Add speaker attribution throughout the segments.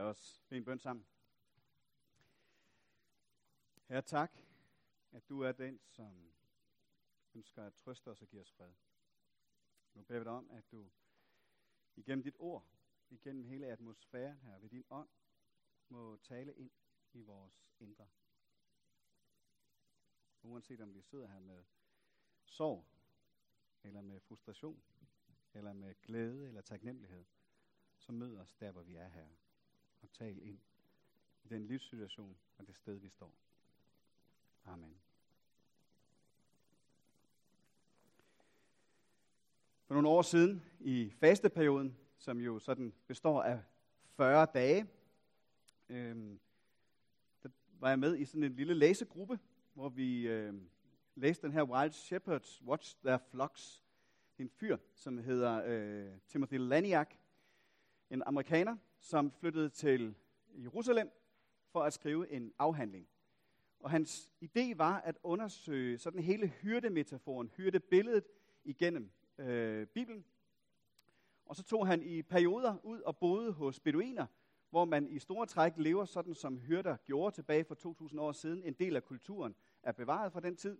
Speaker 1: Lad os bede en bøn sammen. Herre, tak, at du er den, som ønsker at trøste os og give os fred. Nu beder vi dig om, at du igennem dit ord, igennem hele atmosfæren her, ved din ånd, må tale ind i vores indre. Uanset om vi sidder her med sorg, eller med frustration, eller med glæde eller taknemmelighed, så mød os der, hvor vi er her, og tal ind i den livssituation og det sted, vi står. Amen. For nogle år siden i fasteperioden, som jo sådan består af 40 dage, øhm, der var jeg med i sådan en lille læsegruppe, hvor vi øhm, læste den her Wild Shepherds Watch Their Flocks. Det er en fyr, som hedder øh, Timothy Laniak, en amerikaner, som flyttede til Jerusalem for at skrive en afhandling. Og hans idé var at undersøge sådan hele hyrdemetaforen, hyrdebilledet igennem øh, Bibelen. Og så tog han i perioder ud og boede hos beduiner, hvor man i store træk lever sådan, som hyrder gjorde tilbage for 2000 år siden. En del af kulturen er bevaret fra den tid.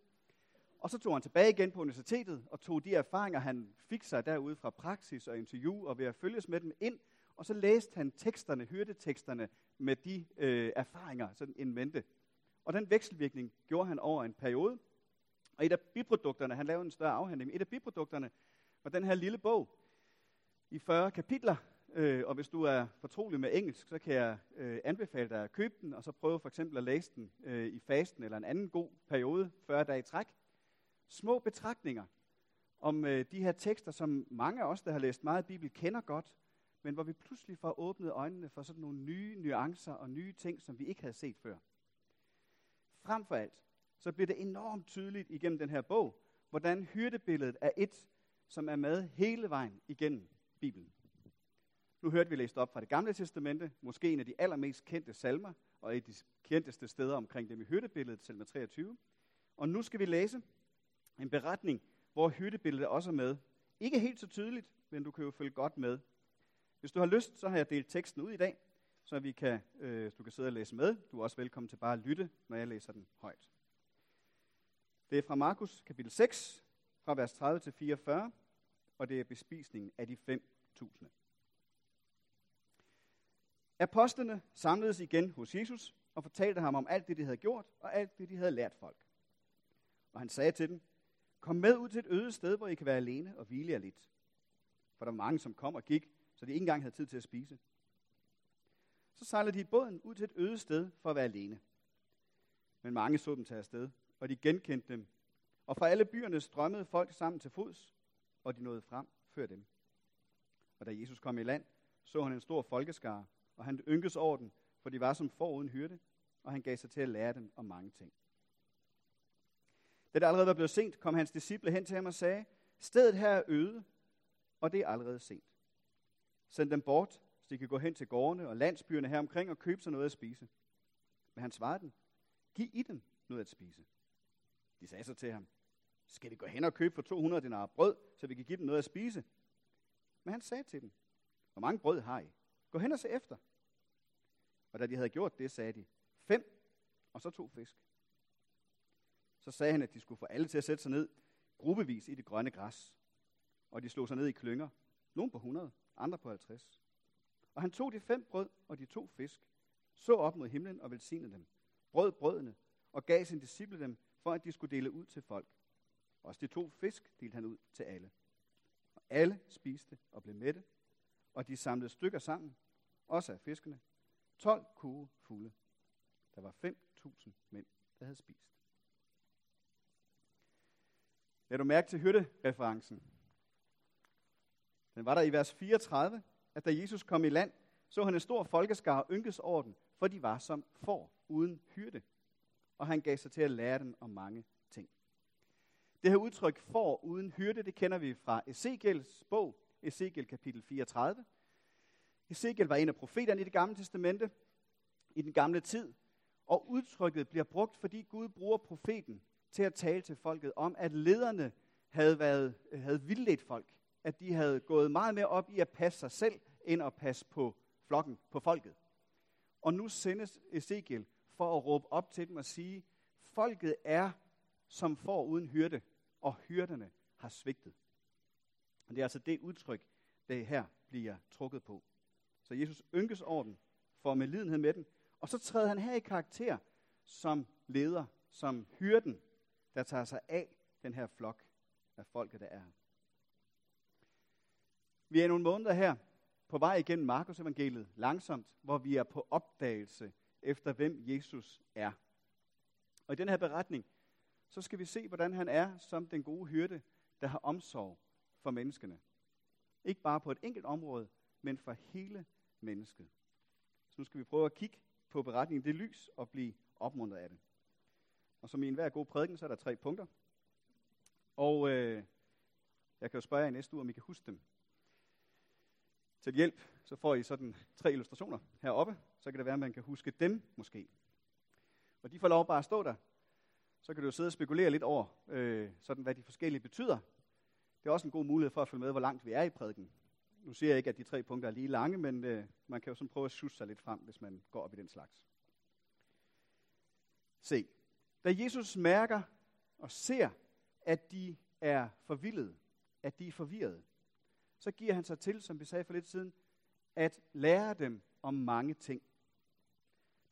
Speaker 1: Og så tog han tilbage igen på universitetet og tog de erfaringer, han fik sig derude fra praksis og interview og ved at følges med dem ind. Og så læste han teksterne, hyrdeteksterne med de øh, erfaringer sådan en mente. Og den vekselvirkning gjorde han over en periode. Og et af biprodukterne, han lavede en større afhandling, et af biprodukterne var den her lille bog i 40 kapitler. Øh, og hvis du er fortrolig med engelsk, så kan jeg øh, anbefale dig at købe den, og så prøve for eksempel at læse den øh, i fasten eller en anden god periode, 40 dage i træk. Små betragtninger om øh, de her tekster, som mange af os, der har læst meget Bibel, kender godt, men hvor vi pludselig får åbnet øjnene for sådan nogle nye nuancer og nye ting, som vi ikke havde set før. Frem for alt, så bliver det enormt tydeligt igennem den her bog, hvordan hyrdebilledet er et, som er med hele vejen igennem Bibelen. Nu hørte vi læst op fra det gamle testamente, måske en af de allermest kendte salmer, og et af de kendteste steder omkring det med hyrdebilledet, salme 23. Og nu skal vi læse en beretning, hvor hyrdebilledet også er med. Ikke helt så tydeligt, men du kan jo følge godt med. Hvis du har lyst, så har jeg delt teksten ud i dag, så vi kan, øh, du kan sidde og læse med. Du er også velkommen til bare at lytte, når jeg læser den højt. Det er fra Markus kapitel 6, fra vers 30 til 44, og det er bespisningen af de 5.000. Apostlene samledes igen hos Jesus og fortalte ham om alt det, de havde gjort, og alt det, de havde lært folk. Og han sagde til dem, kom med ud til et øde sted, hvor I kan være alene og hvile jer lidt. For der var mange, som kom og gik, så de ikke engang havde tid til at spise. Så sejlede de i båden ud til et øde sted for at være alene. Men mange så dem tage afsted, og de genkendte dem. Og fra alle byerne strømmede folk sammen til fods, og de nåede frem før dem. Og da Jesus kom i land, så han en stor folkeskare, og han ynkes over den, for de var som får uden hyrde, og han gav sig til at lære dem om mange ting. Da det allerede var blevet sent, kom hans disciple hen til ham og sagde, stedet her er øde, og det er allerede sent. Send dem bort, så de kan gå hen til gårdene og landsbyerne her omkring og købe sig noget at spise. Men han svarede dem, giv i dem noget at spise. De sagde så til ham, skal vi gå hen og købe for 200 dinar brød, så vi kan give dem noget at spise? Men han sagde til dem, hvor mange brød har I? Gå hen og se efter. Og da de havde gjort det, sagde de, fem, og så to fisk. Så sagde han, at de skulle få alle til at sætte sig ned gruppevis i det grønne græs. Og de slog sig ned i klynger. Nogle på 100, andre på 50. Og han tog de fem brød og de to fisk, så op mod himlen og velsignede dem, brød brødene og gav sin disciple dem, for at de skulle dele ud til folk. Også de to fisk delte han ud til alle. Og alle spiste og blev mætte, og de samlede stykker sammen, også af fiskene. 12 kuge fulde. Der var 5.000 mænd, der havde spist. Lad du mærke til hyttereferencen. Den var der i vers 34, at da Jesus kom i land, så han en stor folkeskare ynkes over den, for de var som får uden hyrde. Og han gav sig til at lære dem om mange ting. Det her udtryk får uden hyrde, det kender vi fra Ezekiels bog, Ezekiel kapitel 34. Ezekiel var en af profeterne i det gamle testamente, i den gamle tid, og udtrykket bliver brugt, fordi Gud bruger profeten til at tale til folket om, at lederne havde, været, havde vildledt folk. At de havde gået meget mere op i at passe sig selv, end at passe på flokken, på folket. Og nu sendes Ezekiel for at råbe op til dem og sige, folket er som får uden hyrde, og hyrderne har svigtet. Og det er altså det udtryk, det her bliver trukket på. Så Jesus ynkes over dem, får med lidenhed med den, og så træder han her i karakter som leder, som hyrden, der tager sig af den her flok af folket, der er. Vi er nogle måneder her på vej igennem Markus evangeliet langsomt, hvor vi er på opdagelse efter, hvem Jesus er. Og i den her beretning, så skal vi se, hvordan han er som den gode hyrde, der har omsorg for menneskene. Ikke bare på et enkelt område, men for hele mennesket. Så nu skal vi prøve at kigge på beretningen det lys og blive opmuntret af det. Og som i enhver god prædiken, så er der tre punkter. Og øh, jeg kan jo spørge jer i næste uge, om I kan huske dem. Til hjælp, så får I sådan tre illustrationer heroppe. Så kan det være, at man kan huske dem måske. Og de får lov bare at stå der. Så kan du jo sidde og spekulere lidt over, øh, sådan hvad de forskellige betyder. Det er også en god mulighed for at følge med, hvor langt vi er i prædiken. Nu siger jeg ikke, at de tre punkter er lige lange, men øh, man kan jo sådan prøve at susse sig lidt frem, hvis man går op i den slags. Se, da Jesus mærker og ser, at de er forvildet, at de er forvirret, så giver han sig til, som vi sagde for lidt siden, at lære dem om mange ting.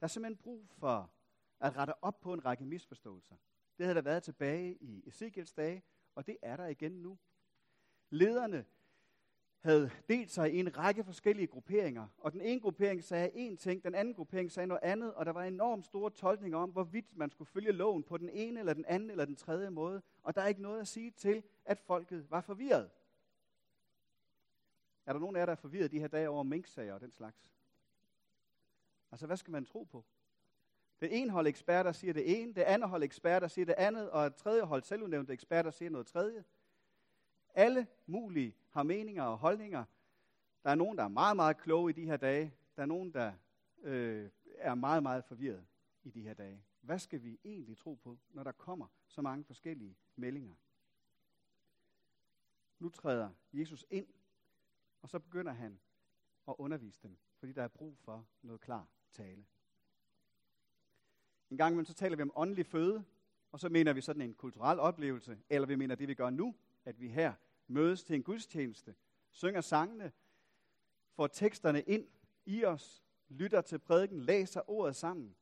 Speaker 1: Der er simpelthen brug for at rette op på en række misforståelser. Det havde der været tilbage i Ezekiels dage, og det er der igen nu. Lederne havde delt sig i en række forskellige grupperinger, og den ene gruppering sagde en ting, den anden gruppering sagde noget andet, og der var enormt store tolkninger om, hvorvidt man skulle følge loven på den ene eller den anden eller den tredje måde, og der er ikke noget at sige til, at folket var forvirret. Er der nogen af jer, der er forvirret de her dage over minksager og den slags? Altså, hvad skal man tro på? Det ene hold eksperter siger det ene, det andet hold eksperter siger det andet, og et tredje hold selvudnævnte eksperter siger noget tredje. Alle mulige har meninger og holdninger. Der er nogen, der er meget, meget kloge i de her dage. Der er nogen, der øh, er meget, meget forvirret i de her dage. Hvad skal vi egentlig tro på, når der kommer så mange forskellige meldinger? Nu træder Jesus ind, og så begynder han at undervise dem, fordi der er brug for noget klar tale. En gang imellem så taler vi om åndelig føde, og så mener vi sådan en kulturel oplevelse, eller vi mener det, vi gør nu, at vi her mødes til en gudstjeneste, synger sangene, får teksterne ind i os, lytter til prædiken, læser ordet sammen,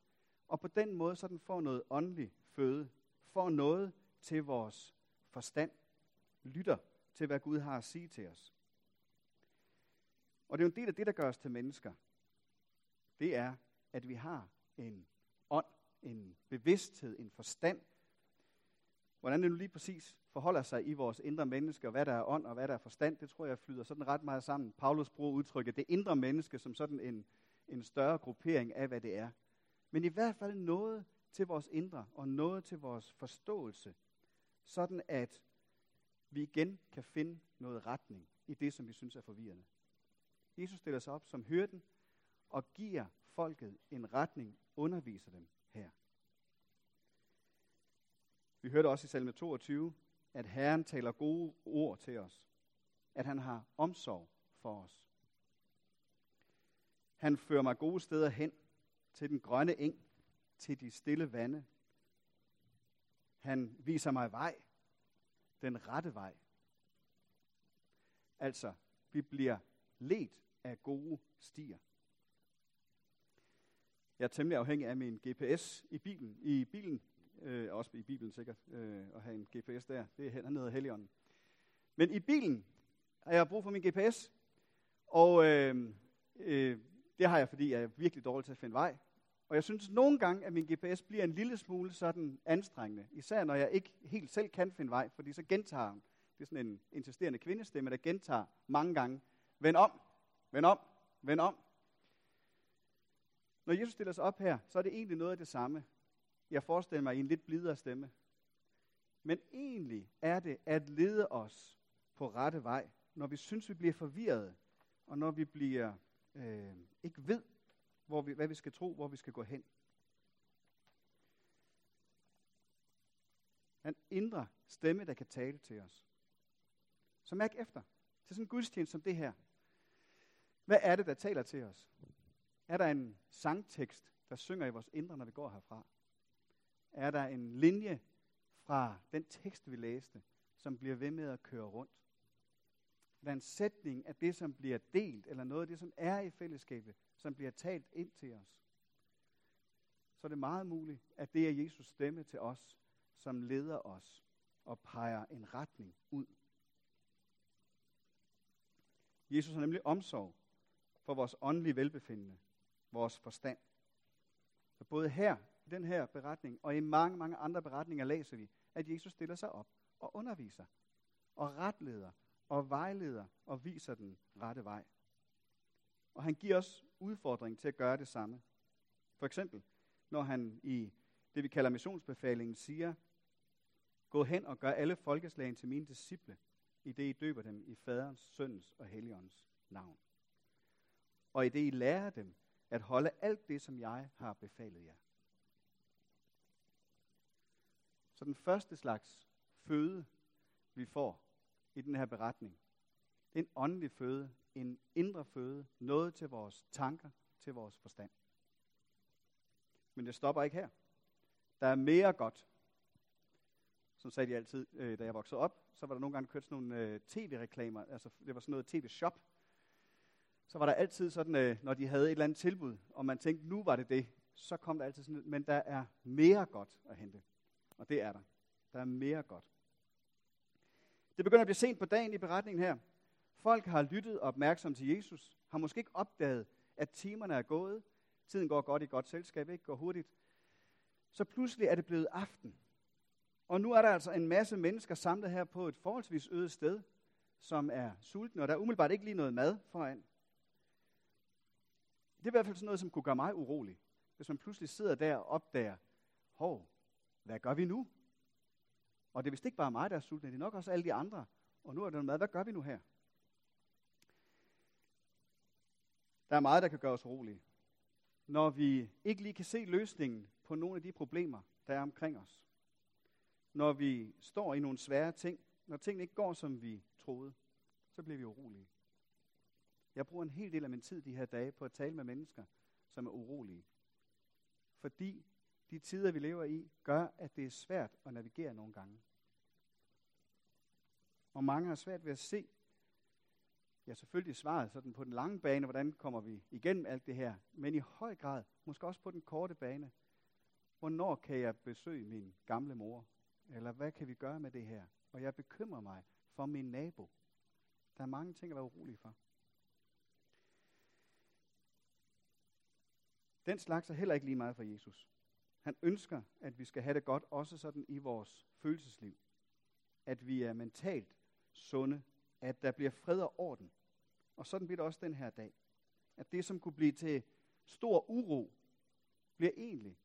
Speaker 1: og på den måde så den får noget åndelig føde, får noget til vores forstand, lytter til, hvad Gud har at sige til os. Og det er jo en del af det, der gør os til mennesker. Det er, at vi har en ånd, en bevidsthed, en forstand. Hvordan det nu lige præcis forholder sig i vores indre menneske, og hvad der er ånd og hvad der er forstand, det tror jeg flyder sådan ret meget sammen. Paulus bruger udtrykket det indre menneske som sådan en, en større gruppering af, hvad det er. Men i hvert fald noget til vores indre, og noget til vores forståelse, sådan at vi igen kan finde noget retning i det, som vi synes er forvirrende. Jesus stiller sig op som hyrden og giver folket en retning, underviser dem her. Vi hørte også i salme 22, at Herren taler gode ord til os. At han har omsorg for os. Han fører mig gode steder hen til den grønne eng, til de stille vande. Han viser mig vej, den rette vej. Altså, vi bliver let af gode stier. Jeg er temmelig afhængig af min GPS i bilen, i bilen øh, også i Bibelen sikkert, øh, at have en GPS der. Det er hernede af Helligånden. Men i bilen har jeg brug for min GPS, og øh, øh, det har jeg, fordi jeg er virkelig dårlig til at finde vej. Og jeg synes nogle gange, at min GPS bliver en lille smule sådan anstrengende. Især når jeg ikke helt selv kan finde vej, fordi så gentager hun. Det er sådan en insisterende kvindestemme, der gentager mange gange. Vend om, vend om, vend om. Når Jesus stiller sig op her, så er det egentlig noget af det samme. Jeg forestiller mig i en lidt blidere stemme. Men egentlig er det at lede os på rette vej, når vi synes, vi bliver forvirrede, og når vi bliver øh, ikke ved, hvor vi, hvad vi skal tro, hvor vi skal gå hen. En indre stemme, der kan tale til os. Så mærk efter. Til sådan en gudstjeneste som det her. Hvad er det, der taler til os? Er der en sangtekst, der synger i vores indre, når vi går herfra? Er der en linje fra den tekst, vi læste, som bliver ved med at køre rundt? Er der en sætning af det, som bliver delt, eller noget af det, som er i fællesskabet, som bliver talt ind til os? Så er det meget muligt, at det er Jesus stemme til os, som leder os og peger en retning ud. Jesus har nemlig omsorg for vores åndelige velbefindende, vores forstand. Så både her, i den her beretning, og i mange, mange andre beretninger læser vi, at Jesus stiller sig op og underviser, og retleder, og vejleder, og viser den rette vej. Og han giver os udfordring til at gøre det samme. For eksempel, når han i det, vi kalder missionsbefalingen, siger, Gå hen og gør alle folkeslagen til mine disciple, i det I døber dem i faderens, søndens og helligåndens navn. Og i det I lærer dem at holde alt det, som jeg har befalet jer. Så den første slags føde, vi får i den her beretning, det er en åndelig føde, en indre føde, noget til vores tanker, til vores forstand. Men det stopper ikke her. Der er mere godt. Som sagde de altid, øh, da jeg voksede op, så var der nogle gange kørt sådan nogle øh, tv-reklamer, altså det var sådan noget tv-shop. Så var der altid sådan, øh, når de havde et eller andet tilbud, og man tænkte, nu var det det, så kom der altid sådan, men der er mere godt at hente. Og det er der. Der er mere godt. Det begynder at blive sent på dagen i beretningen her. Folk har lyttet opmærksomt til Jesus, har måske ikke opdaget, at timerne er gået. Tiden går godt i godt selskab, ikke? Går hurtigt. Så pludselig er det blevet aften. Og nu er der altså en masse mennesker samlet her på et forholdsvis øde sted, som er sultne, og der er umiddelbart ikke lige noget mad foran. Det er i hvert fald sådan noget, som kunne gøre mig urolig. Hvis man pludselig sidder der og opdager, hov, hvad gør vi nu? Og det er vist ikke bare mig, der er sulten, det er nok også alle de andre. Og nu er der noget mad, hvad gør vi nu her? Der er meget, der kan gøre os urolige. Når vi ikke lige kan se løsningen på nogle af de problemer, der er omkring os når vi står i nogle svære ting, når tingene ikke går, som vi troede, så bliver vi urolige. Jeg bruger en hel del af min tid de her dage på at tale med mennesker, som er urolige. Fordi de tider, vi lever i, gør, at det er svært at navigere nogle gange. Og mange har svært ved at se, ja selvfølgelig svaret sådan på den lange bane, hvordan kommer vi igennem alt det her, men i høj grad, måske også på den korte bane, hvornår kan jeg besøge min gamle mor? Eller hvad kan vi gøre med det her? Og jeg bekymrer mig for min nabo. Der er mange ting at være urolig for. Den slags er heller ikke lige meget for Jesus. Han ønsker, at vi skal have det godt, også sådan i vores følelsesliv. At vi er mentalt sunde, at der bliver fred og orden. Og sådan bliver det også den her dag. At det, som kunne blive til stor uro, bliver egentlig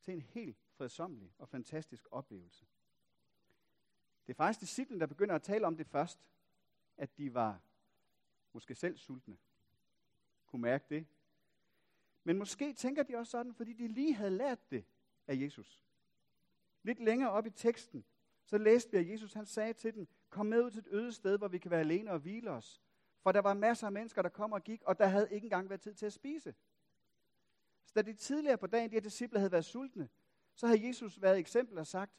Speaker 1: til en helt fredsommelig og fantastisk oplevelse. Det er faktisk disciplen, der begynder at tale om det først, at de var måske selv sultne. Kunne mærke det. Men måske tænker de også sådan, fordi de lige havde lært det af Jesus. Lidt længere op i teksten, så læste vi, at Jesus han sagde til dem, kom med ud til et øde sted, hvor vi kan være alene og hvile os. For der var masser af mennesker, der kom og gik, og der havde ikke engang været tid til at spise. Så da de tidligere på dagen, de her disciple havde været sultne, så havde Jesus været eksempel og sagt,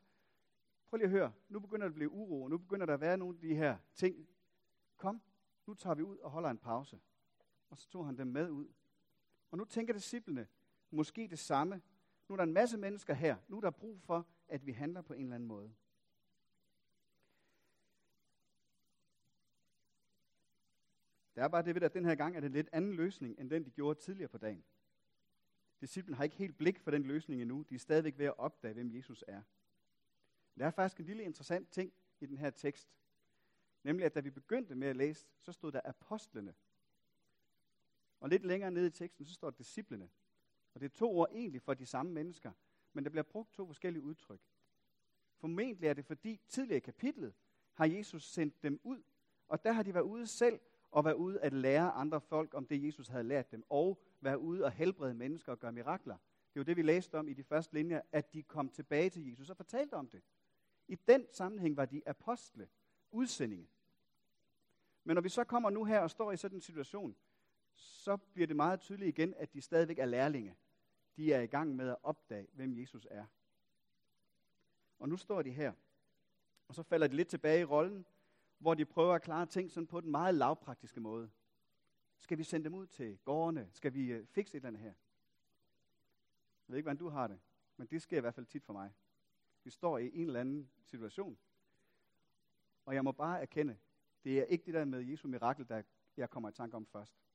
Speaker 1: prøv lige at høre, nu begynder det at blive uro, nu begynder der at være nogle af de her ting. Kom, nu tager vi ud og holder en pause. Og så tog han dem med ud. Og nu tænker disciplene måske det samme. Nu er der en masse mennesker her. Nu er der brug for, at vi handler på en eller anden måde. Det er bare det ved, at den her gang er det en lidt anden løsning, end den de gjorde tidligere på dagen. Disciplen har ikke helt blik for den løsning endnu. De er stadigvæk ved at opdage, hvem Jesus er. Der er faktisk en lille interessant ting i den her tekst. Nemlig, at da vi begyndte med at læse, så stod der apostlene. Og lidt længere nede i teksten, så står disciplene. Og det er to ord egentlig for de samme mennesker, men der bliver brugt to forskellige udtryk. Formentlig er det, fordi tidligere i kapitlet har Jesus sendt dem ud, og der har de været ude selv og været ude at lære andre folk om det, Jesus havde lært dem, og være ude og helbrede mennesker og gøre mirakler. Det var det, vi læste om i de første linjer, at de kom tilbage til Jesus og fortalte om det. I den sammenhæng var de apostle, udsendinge. Men når vi så kommer nu her og står i sådan en situation, så bliver det meget tydeligt igen, at de stadigvæk er lærlinge. De er i gang med at opdage, hvem Jesus er. Og nu står de her, og så falder de lidt tilbage i rollen, hvor de prøver at klare ting sådan på den meget lavpraktiske måde. Skal vi sende dem ud til gårdene? Skal vi øh, fikse et eller andet her? Jeg ved ikke, hvordan du har det, men det sker i hvert fald tit for mig. Vi står i en eller anden situation, og jeg må bare erkende, det er ikke det der med Jesu mirakel, der jeg kommer i tanke om først.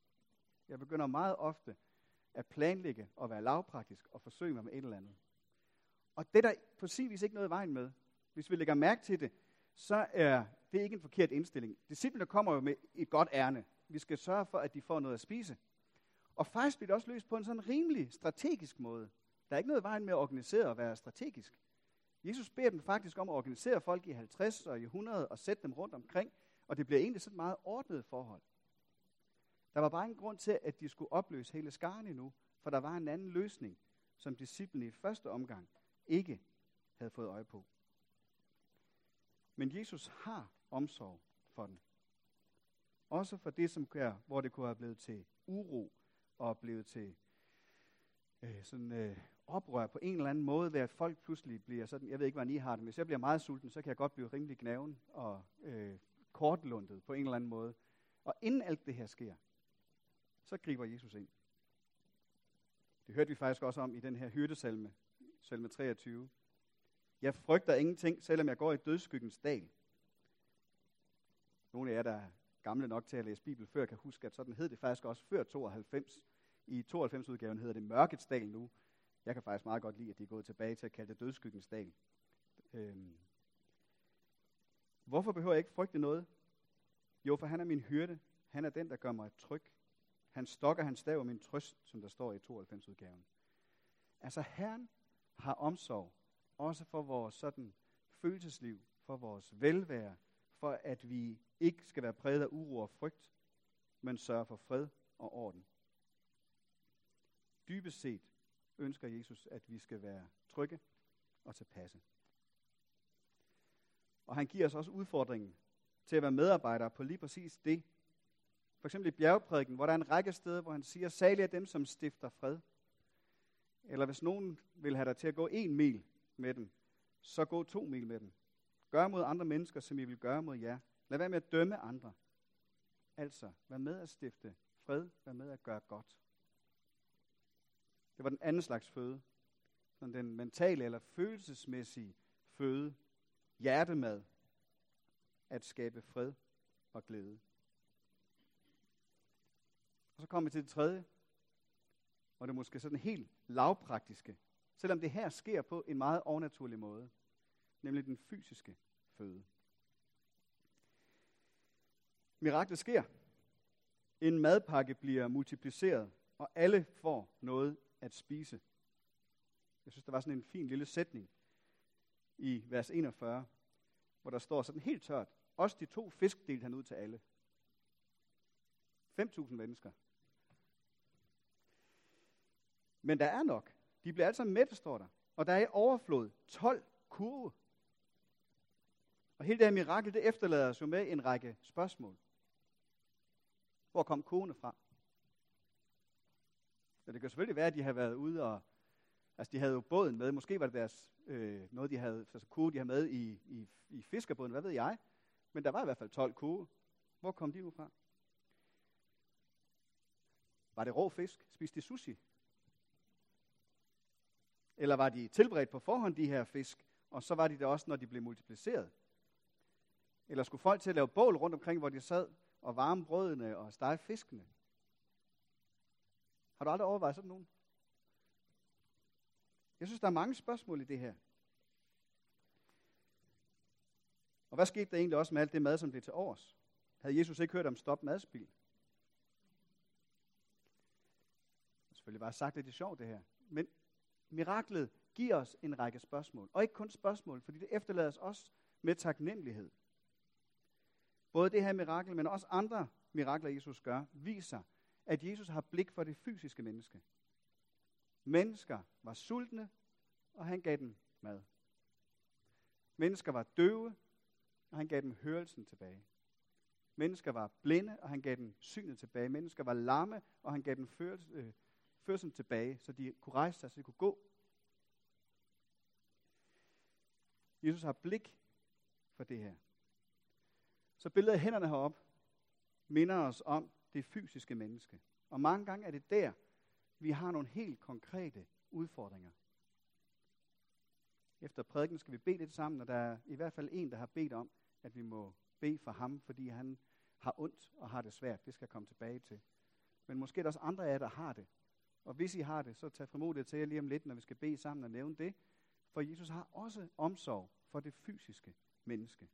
Speaker 1: Jeg begynder meget ofte at planlægge og være lavpraktisk og forsøge mig med et eller andet. Og det er der på sin vis ikke noget i vejen med. Hvis vi lægger mærke til det, så er det ikke en forkert indstilling. Disciplene kommer jo med et godt ærne. Vi skal sørge for, at de får noget at spise. Og faktisk bliver det også løst på en sådan rimelig strategisk måde. Der er ikke noget i vejen med at organisere og være strategisk. Jesus beder dem faktisk om at organisere folk i 50 og i 100 og sætte dem rundt omkring, og det bliver egentlig sådan et meget ordnet forhold. Der var bare ingen grund til, at de skulle opløse hele skaren endnu, for der var en anden løsning, som disciplene i første omgang ikke havde fået øje på. Men Jesus har omsorg for den. Også for det, som gør, hvor det kunne have blevet til uro og blevet til øh, sådan øh, oprør på en eller anden måde, ved at folk pludselig bliver sådan, jeg ved ikke, hvordan I har det, men hvis jeg bliver meget sulten, så kan jeg godt blive rimelig gnaven og øh, kortlundet på en eller anden måde. Og inden alt det her sker, så griber Jesus ind. Det hørte vi faktisk også om i den her hyrdesalme, salme 23. Jeg frygter ingenting, selvom jeg går i dødskyggens dal. Nogle af jer, der er gamle nok til at læse Bibel før, kan huske, at sådan hed det faktisk også før 92. I 92-udgaven hedder det Mørkets dal nu. Jeg kan faktisk meget godt lide, at de er gået tilbage til at kalde det dødskyggens dal. Øhm. Hvorfor behøver jeg ikke frygte noget? Jo, for han er min hyrde. Han er den, der gør mig tryg. Han stokker, han stav min trøst, som der står i 92-udgaven. Altså, Herren har omsorg, også for vores sådan følelsesliv, for vores velvære, for at vi ikke skal være præget af uro og frygt, men sørge for fred og orden. Dybest set ønsker Jesus, at vi skal være trygge og tilpasse. Og han giver os også udfordringen til at være medarbejdere på lige præcis det. For eksempel i bjergprædiken, hvor der er en række steder, hvor han siger, salig er dem, som stifter fred. Eller hvis nogen vil have dig til at gå en mil med dem, så gå to mil med dem. Gør mod andre mennesker, som I vil gøre mod jer. Lad være med at dømme andre. Altså, vær med at stifte fred, vær med at gøre godt. Det var den anden slags føde. Sådan den mentale eller følelsesmæssige føde. Hjertemad. At skabe fred og glæde. Kommer til det tredje. Og det er måske sådan helt lavpraktiske. Selvom det her sker på en meget overnaturlig måde. Nemlig den fysiske føde. Miraklet sker. En madpakke bliver multipliceret, og alle får noget at spise. Jeg synes, der var sådan en fin lille sætning i vers 41, hvor der står sådan helt tørt, også de to fisk delte han ud til alle. 5.000 mennesker. Men der er nok. De bliver altså mætte, står der. Og der er i overflod 12 kurve. Og hele det her mirakel, det efterlader os jo med en række spørgsmål. Hvor kom kurvene fra? Ja, det kan selvfølgelig være, at de har været ude og... Altså, de havde jo båden med. Måske var det deres, øh, noget, de havde, altså kurve, de havde med i, i, i fiskerbåden. Hvad ved jeg? Men der var i hvert fald 12 kurve. Hvor kom de nu fra? Var det rå fisk? Spiste de sushi? Eller var de tilberedt på forhånd, de her fisk, og så var de der også, når de blev multipliceret? Eller skulle folk til at lave bål rundt omkring, hvor de sad og varme brødene og stege fiskene? Har du aldrig overvejet sådan nogen? Jeg synes, der er mange spørgsmål i det her. Og hvad skete der egentlig også med alt det mad, som blev til års? Havde Jesus ikke hørt om stop madspil? Selvfølgelig bare sagt lidt sjovt det her. Men miraklet giver os en række spørgsmål. Og ikke kun spørgsmål, fordi det efterlader os også med taknemmelighed. Både det her mirakel, men også andre mirakler, Jesus gør, viser, at Jesus har blik for det fysiske menneske. Mennesker var sultne, og han gav dem mad. Mennesker var døve, og han gav dem hørelsen tilbage. Mennesker var blinde, og han gav dem synet tilbage. Mennesker var lamme, og han gav dem førsel, øh, fødslen tilbage, så de kunne rejse sig, så de kunne gå. Jesus har blik for det her. Så billedet af hænderne herop minder os om det fysiske menneske. Og mange gange er det der, vi har nogle helt konkrete udfordringer. Efter prædiken skal vi bede lidt sammen, og der er i hvert fald en, der har bedt om, at vi må bede for ham, fordi han har ondt og har det svært. Det skal jeg komme tilbage til. Men måske er der også andre af jer, der har det. Og hvis I har det, så tag frimodigt til jer lige om lidt, når vi skal bede sammen og nævne det. For Jesus har også omsorg for det fysiske menneske.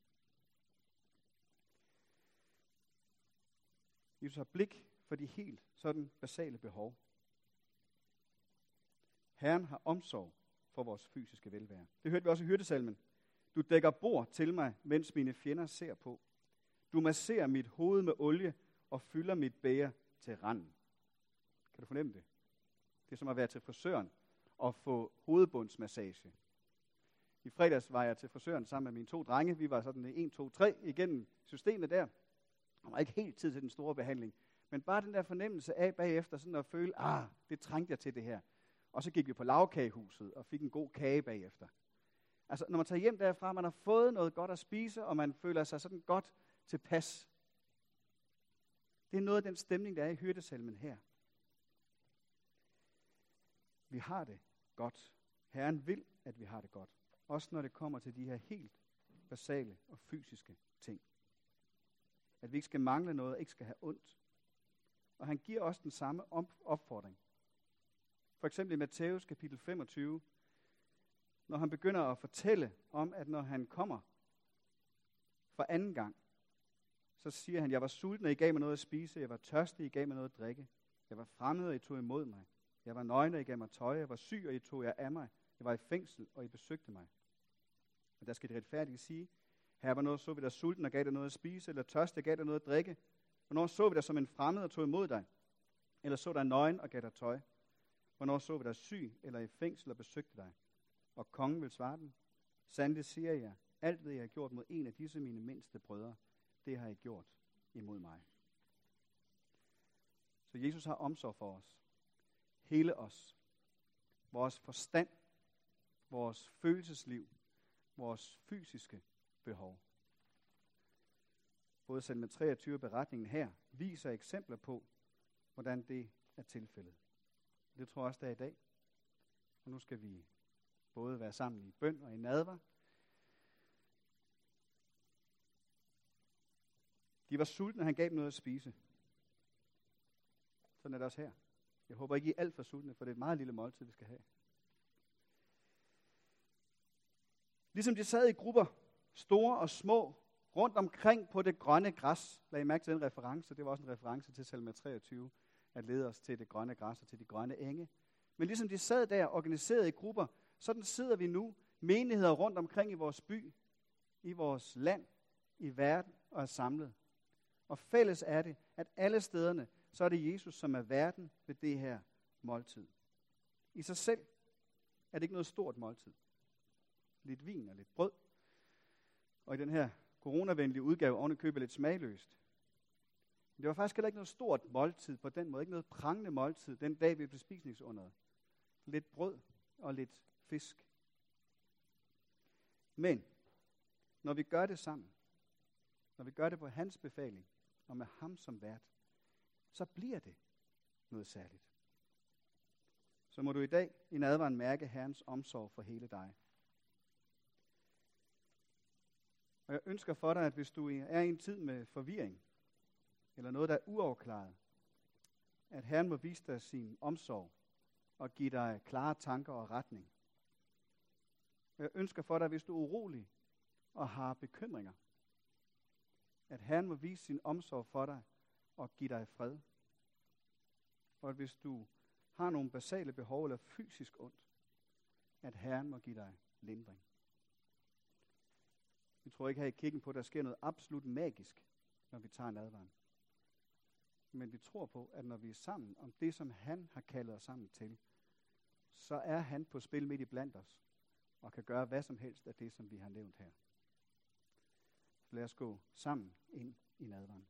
Speaker 1: Jesus har blik for de helt sådan basale behov. Herren har omsorg for vores fysiske velvære. Det hørte vi også i hyrdesalmen. Du dækker bord til mig, mens mine fjender ser på. Du masserer mit hoved med olie og fylder mit bæger til randen. Kan du fornemme det? Det er som at være til frisøren og få hovedbundsmassage. I fredags var jeg til frisøren sammen med mine to drenge. Vi var sådan 1, 2, 3 igennem systemet der. Der var ikke helt tid til den store behandling. Men bare den der fornemmelse af bagefter, sådan at føle, ah, det trængte jeg til det her. Og så gik vi på lavkagehuset og fik en god kage bagefter. Altså, når man tager hjem derfra, man har fået noget godt at spise, og man føler sig sådan godt tilpas. Det er noget af den stemning, der er i hyrdesalmen her. Vi har det godt. Herren vil, at vi har det godt. Også når det kommer til de her helt basale og fysiske ting. At vi ikke skal mangle noget, og ikke skal have ondt. Og han giver os den samme opfordring. For eksempel i Matthæus kapitel 25, når han begynder at fortælle om, at når han kommer for anden gang, så siger han, jeg var sulten, og I gav mig noget at spise. Jeg var tørstig, I gav mig noget at drikke. Jeg var fremmed, og I tog imod mig. Jeg var nøgen, og I gav mig tøj. Jeg var syg, og I tog jer af mig. Jeg var i fængsel, og I besøgte mig. Og der skal de retfærdigt sige, her var noget, så vi dig sulten og gav dig noget at spise, eller tørst og gav dig noget at drikke. Hvornår så vi dig som en fremmed og tog imod dig? Eller så dig nøgen og gav dig tøj? Hvornår så vi dig syg eller i fængsel og besøgte dig? Og kongen vil svare dem. Sandelig siger jeg, alt det jeg har gjort mod en af disse mine mindste brødre, det har jeg gjort imod mig. Så Jesus har omsorg for os. Hele os. Vores forstand, vores følelsesliv, vores fysiske behov. Både salme 23 beretningen her viser eksempler på, hvordan det er tilfældet. Det tror jeg også, der er i dag. Og nu skal vi både være sammen i bøn og i nadver. De var sultne, og han gav dem noget at spise. Sådan er det også her. Jeg håber ikke, I er alt for sultne, for det er et meget lille måltid, vi skal have. Ligesom de sad i grupper, store og små, rundt omkring på det grønne græs. Lad I mærke til den reference. Det var også en reference til salme 23, at lede os til det grønne græs og til de grønne enge. Men ligesom de sad der organiseret i grupper, sådan sidder vi nu, menigheder rundt omkring i vores by, i vores land, i verden og er samlet. Og fælles er det, at alle stederne, så er det Jesus, som er verden ved det her måltid. I sig selv er det ikke noget stort måltid. Lidt vin og lidt brød. Og i den her coronavenlige udgave oven købe lidt smagløst. Men det var faktisk heller ikke noget stort måltid på den måde. Ikke noget prangende måltid den dag ved bespisningsunderet. Lidt brød og lidt fisk. Men når vi gør det sammen, når vi gør det på hans befaling, og med ham som vært, så bliver det noget særligt. Så må du i dag i nadvaren mærke Herrens omsorg for hele dig. Og jeg ønsker for dig, at hvis du er i en tid med forvirring, eller noget, der er uafklaret, at Herren må vise dig sin omsorg og give dig klare tanker og retning. Jeg ønsker for dig, hvis du er urolig og har bekymringer, at Herren må vise sin omsorg for dig og give dig fred. Og at hvis du har nogle basale behov eller fysisk ondt, at Herren må give dig lindring. Vi tror ikke her i kirken på, at der sker noget absolut magisk, når vi tager en. Men vi tror på, at når vi er sammen om det, som han har kaldet os sammen til, så er han på spil midt i blandt os, og kan gøre hvad som helst af det, som vi har nævnt her. Så lad os gå sammen ind i nadvaren.